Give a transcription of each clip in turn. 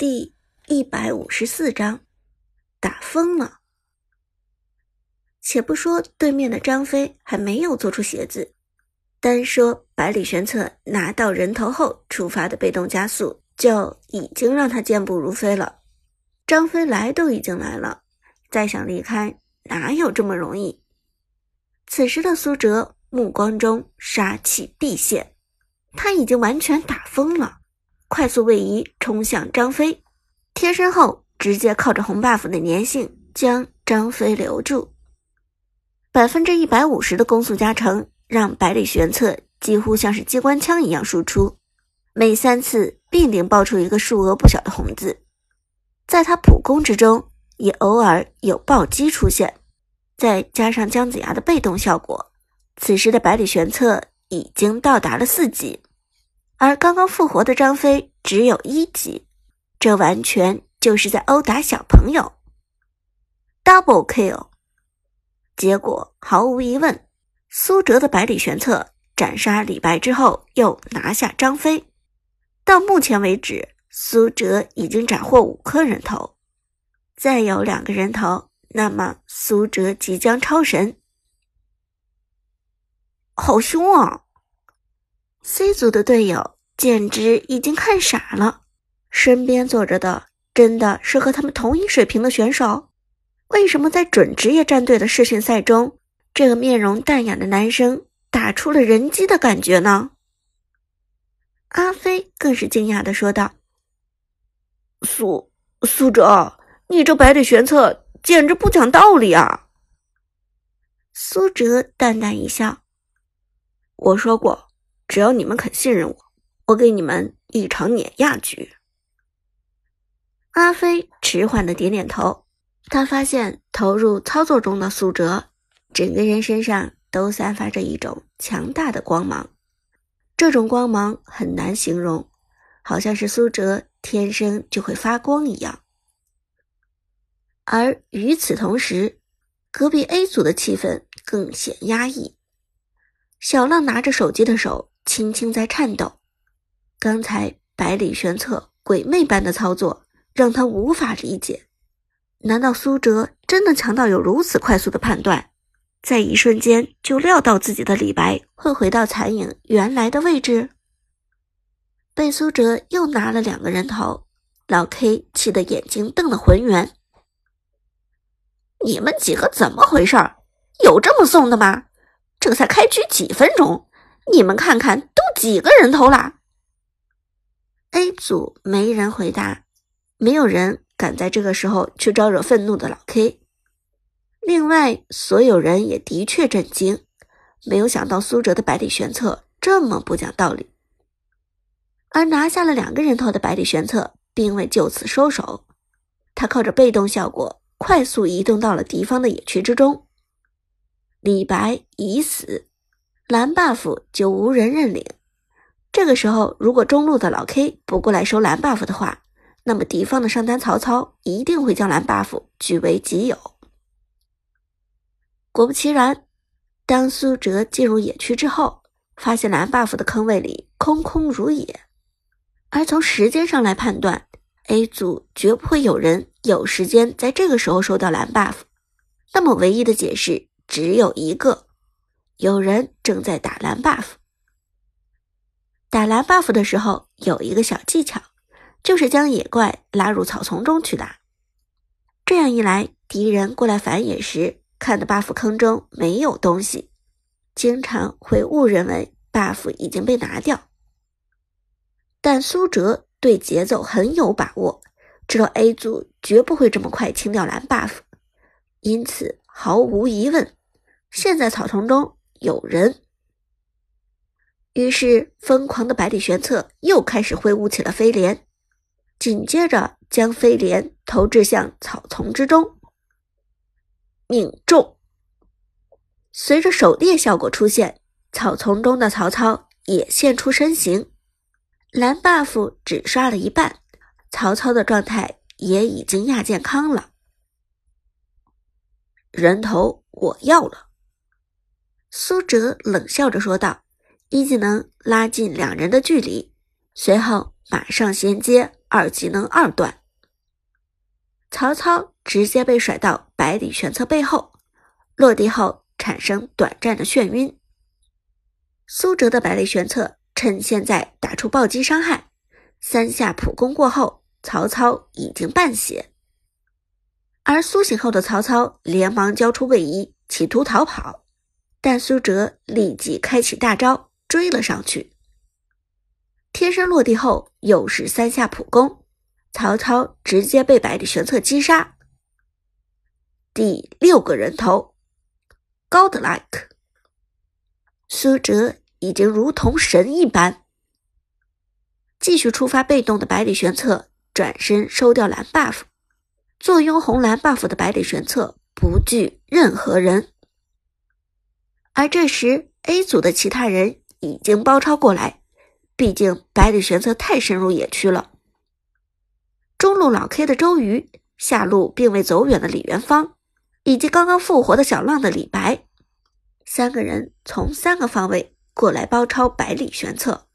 第一百五十四章，打疯了。且不说对面的张飞还没有做出鞋子，单说百里玄策拿到人头后触发的被动加速，就已经让他健步如飞了。张飞来都已经来了，再想离开哪有这么容易？此时的苏哲目光中杀气毕现，他已经完全打疯了。快速位移，冲向张飞，贴身后直接靠着红 buff 的粘性将张飞留住。百分之一百五十的攻速加成，让百里玄策几乎像是机关枪一样输出，每三次必定爆出一个数额不小的红字。在他普攻之中，也偶尔有暴击出现，再加上姜子牙的被动效果，此时的百里玄策已经到达了四级。而刚刚复活的张飞只有一级，这完全就是在殴打小朋友。Double kill，结果毫无疑问，苏哲的百里玄策斩杀李白之后，又拿下张飞。到目前为止，苏哲已经斩获五颗人头，再有两个人头，那么苏哲即将超神。好凶啊！C 组的队友简直已经看傻了，身边坐着的真的是和他们同一水平的选手？为什么在准职业战队的试训赛中，这个面容淡雅的男生打出了人机的感觉呢？阿飞更是惊讶的说道：“苏苏哲，你这百里玄策简直不讲道理啊！”苏哲淡淡一笑：“我说过。”只要你们肯信任我，我给你们一场碾压局。阿飞迟缓的点点头，他发现投入操作中的苏哲，整个人身上都散发着一种强大的光芒，这种光芒很难形容，好像是苏哲天生就会发光一样。而与此同时，隔壁 A 组的气氛更显压抑，小浪拿着手机的手。轻轻在颤抖。刚才百里玄策鬼魅般的操作让他无法理解。难道苏哲真的强到有如此快速的判断，在一瞬间就料到自己的李白会回到残影原来的位置？被苏哲又拿了两个人头，老 K 气得眼睛瞪得浑圆。你们几个怎么回事？有这么送的吗？这才开局几分钟。你们看看，都几个人头啦？A 组没人回答，没有人敢在这个时候去招惹愤怒的老 K。另外，所有人也的确震惊，没有想到苏哲的百里玄策这么不讲道理。而拿下了两个人头的百里玄策，并未就此收手，他靠着被动效果，快速移动到了敌方的野区之中。李白已死。蓝 buff 就无人认领。这个时候，如果中路的老 K 不过来收蓝 buff 的话，那么敌方的上单曹操一定会将蓝 buff 据为己有。果不其然，当苏哲进入野区之后，发现蓝 buff 的坑位里空空如也。而从时间上来判断，A 组绝不会有人有时间在这个时候收到蓝 buff。那么，唯一的解释只有一个。有人正在打蓝 buff，打蓝 buff 的时候有一个小技巧，就是将野怪拉入草丛中去打。这样一来，敌人过来反野时，看的 buff 坑中没有东西，经常会误认为 buff 已经被拿掉。但苏哲对节奏很有把握，知道 A 组绝不会这么快清掉蓝 buff，因此毫无疑问，现在草丛中。有人，于是疯狂的百里玄策又开始挥舞起了飞镰，紧接着将飞镰投掷向草丛之中，命中。随着狩猎效果出现，草丛中的曹操也现出身形，蓝 buff 只刷了一半，曹操的状态也已经亚健康了。人头我要了。苏哲冷笑着说道：“一技能拉近两人的距离，随后马上衔接二技能二段。曹操直接被甩到百里玄策背后，落地后产生短暂的眩晕。苏哲的百里玄策趁现在打出暴击伤害，三下普攻过后，曹操已经半血。而苏醒后的曹操连忙交出位移，企图逃跑，但苏哲立即开启大招追了上去。贴身落地后，又是三下普攻，曹操直接被百里玄策击杀。第六个人头，Godlike，苏哲已经如同神一般。继续触发被动的百里玄策转身收掉蓝 buff，坐拥红蓝 buff 的百里玄策不惧任何人。而这时 A 组的其他人已经包抄过来。毕竟百里玄策太深入野区了。中路老 K 的周瑜，下路并未走远的李元芳，以及刚刚复活的小浪的李白，三个人从三个方位过来包抄百里玄策。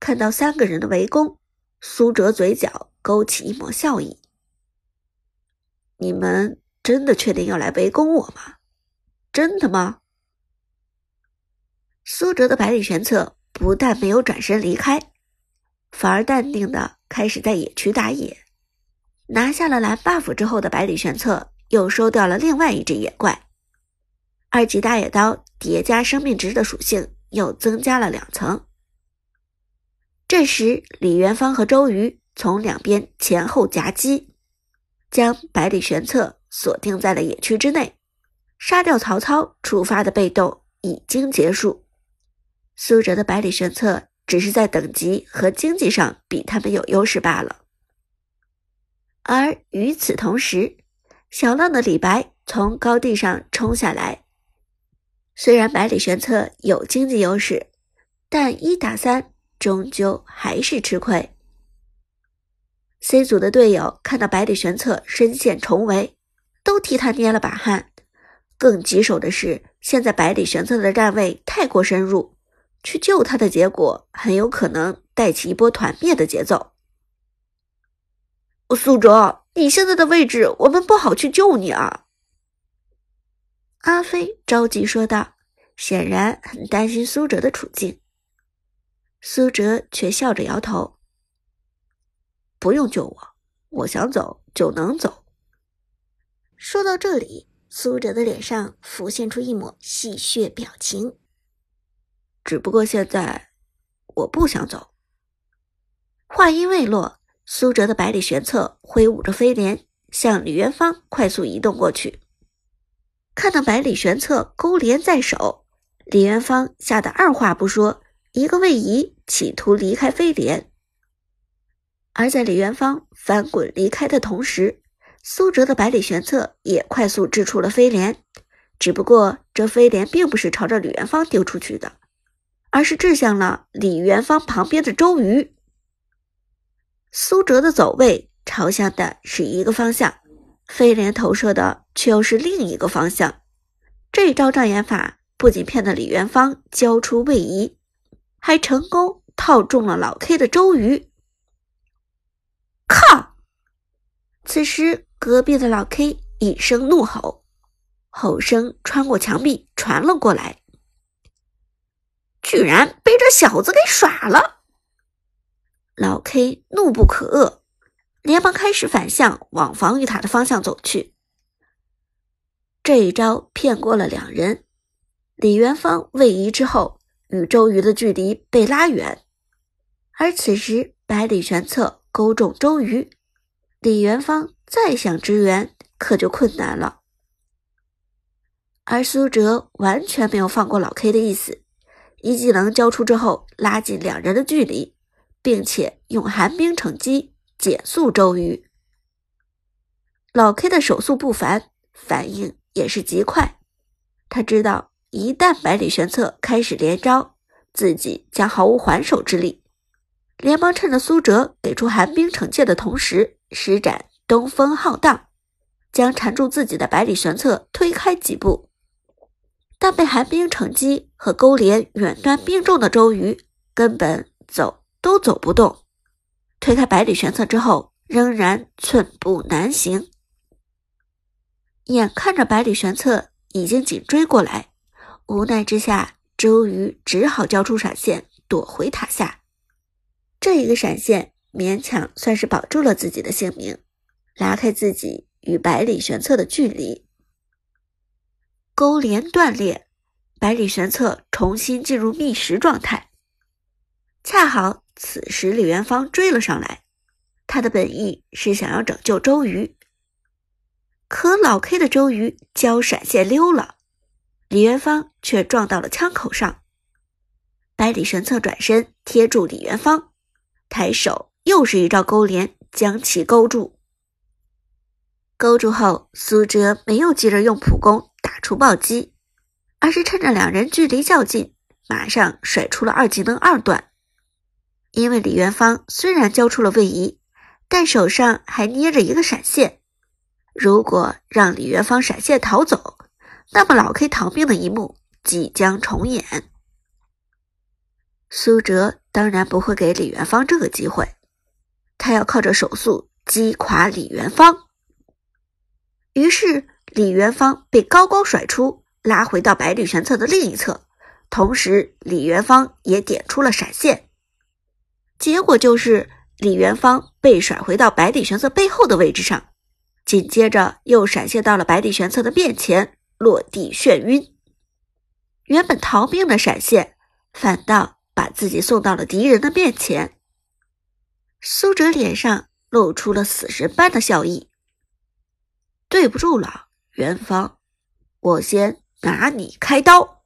看到三个人的围攻，苏哲嘴角勾起一抹笑意：“你们真的确定要来围攻我吗？真的吗？”苏哲的百里玄策。不但没有转身离开，反而淡定的开始在野区打野。拿下了蓝 buff 之后的百里玄策，又收掉了另外一只野怪。二级大野刀叠加生命值的属性又增加了两层。这时，李元芳和周瑜从两边前后夹击，将百里玄策锁定在了野区之内。杀掉曹操触发的被动已经结束。苏哲的百里玄策只是在等级和经济上比他们有优势罢了。而与此同时，小浪的李白从高地上冲下来。虽然百里玄策有经济优势，但一打三终究还是吃亏。C 组的队友看到百里玄策身陷重围，都替他捏了把汗。更棘手的是，现在百里玄策的站位太过深入。去救他的结果，很有可能带起一波团灭的节奏。苏哲，你现在的位置，我们不好去救你啊！阿飞着急说道，显然很担心苏哲的处境。苏哲却笑着摇头：“不用救我，我想走就能走。”说到这里，苏哲的脸上浮现出一抹戏谑表情。只不过现在我不想走。话音未落，苏哲的百里玄策挥舞着飞镰，向李元芳快速移动过去。看到百里玄策勾镰在手，李元芳吓得二话不说，一个位移，企图离开飞镰。而在李元芳翻滚离开的同时，苏哲的百里玄策也快速掷出了飞镰，只不过这飞镰并不是朝着李元芳丢出去的。而是掷向了李元芳旁边的周瑜。苏哲的走位朝向的是一个方向，飞镰投射的却又是另一个方向。这招障眼法不仅骗得李元芳交出位移，还成功套中了老 K 的周瑜。靠！此时隔壁的老 K 一声怒吼，吼声穿过墙壁传了过来。居然被这小子给耍了！老 K 怒不可遏，连忙开始反向往防御塔的方向走去。这一招骗过了两人，李元芳位移之后，与周瑜的距离被拉远。而此时百里玄策勾中周瑜，李元芳再想支援可就困难了。而苏哲完全没有放过老 K 的意思。一技能交出之后，拉近两人的距离，并且用寒冰惩击减速周瑜。老 K 的手速不凡，反应也是极快。他知道一旦百里玄策开始连招，自己将毫无还手之力，连忙趁着苏哲给出寒冰惩戒的同时，施展东风浩荡，将缠住自己的百里玄策推开几步。但被寒冰惩击和勾连远端冰中的周瑜根本走都走不动，推开百里玄策之后，仍然寸步难行。眼看着百里玄策已经紧追过来，无奈之下，周瑜只好交出闪现，躲回塔下。这一个闪现勉强算是保住了自己的性命，拉开自己与百里玄策的距离。钩镰断裂，百里玄策重新进入觅食状态。恰好此时李元芳追了上来，他的本意是想要拯救周瑜。可老 K 的周瑜交闪现溜了，李元芳却撞到了枪口上。百里玄策转身贴住李元芳，抬手又是一招钩镰，将其勾住。勾住后，苏哲没有急着用普攻除暴击，而是趁着两人距离较近，马上甩出了二技能二段。因为李元芳虽然交出了位移，但手上还捏着一个闪现。如果让李元芳闪现逃走，那么老 K 逃命的一幕即将重演。苏哲当然不会给李元芳这个机会，他要靠着手速击垮李元芳。于是李元芳被高高甩出，拉回到百里玄策的另一侧，同时李元芳也点出了闪现。结果就是李元芳被甩回到百里玄策背后的位置上。紧接着又闪现到了百里玄策的面前，落地眩晕。原本逃命的闪现，反倒把自己送到了敌人的面前。苏哲脸上露出了死神般的笑意。对不住了，元芳，我先拿你开刀。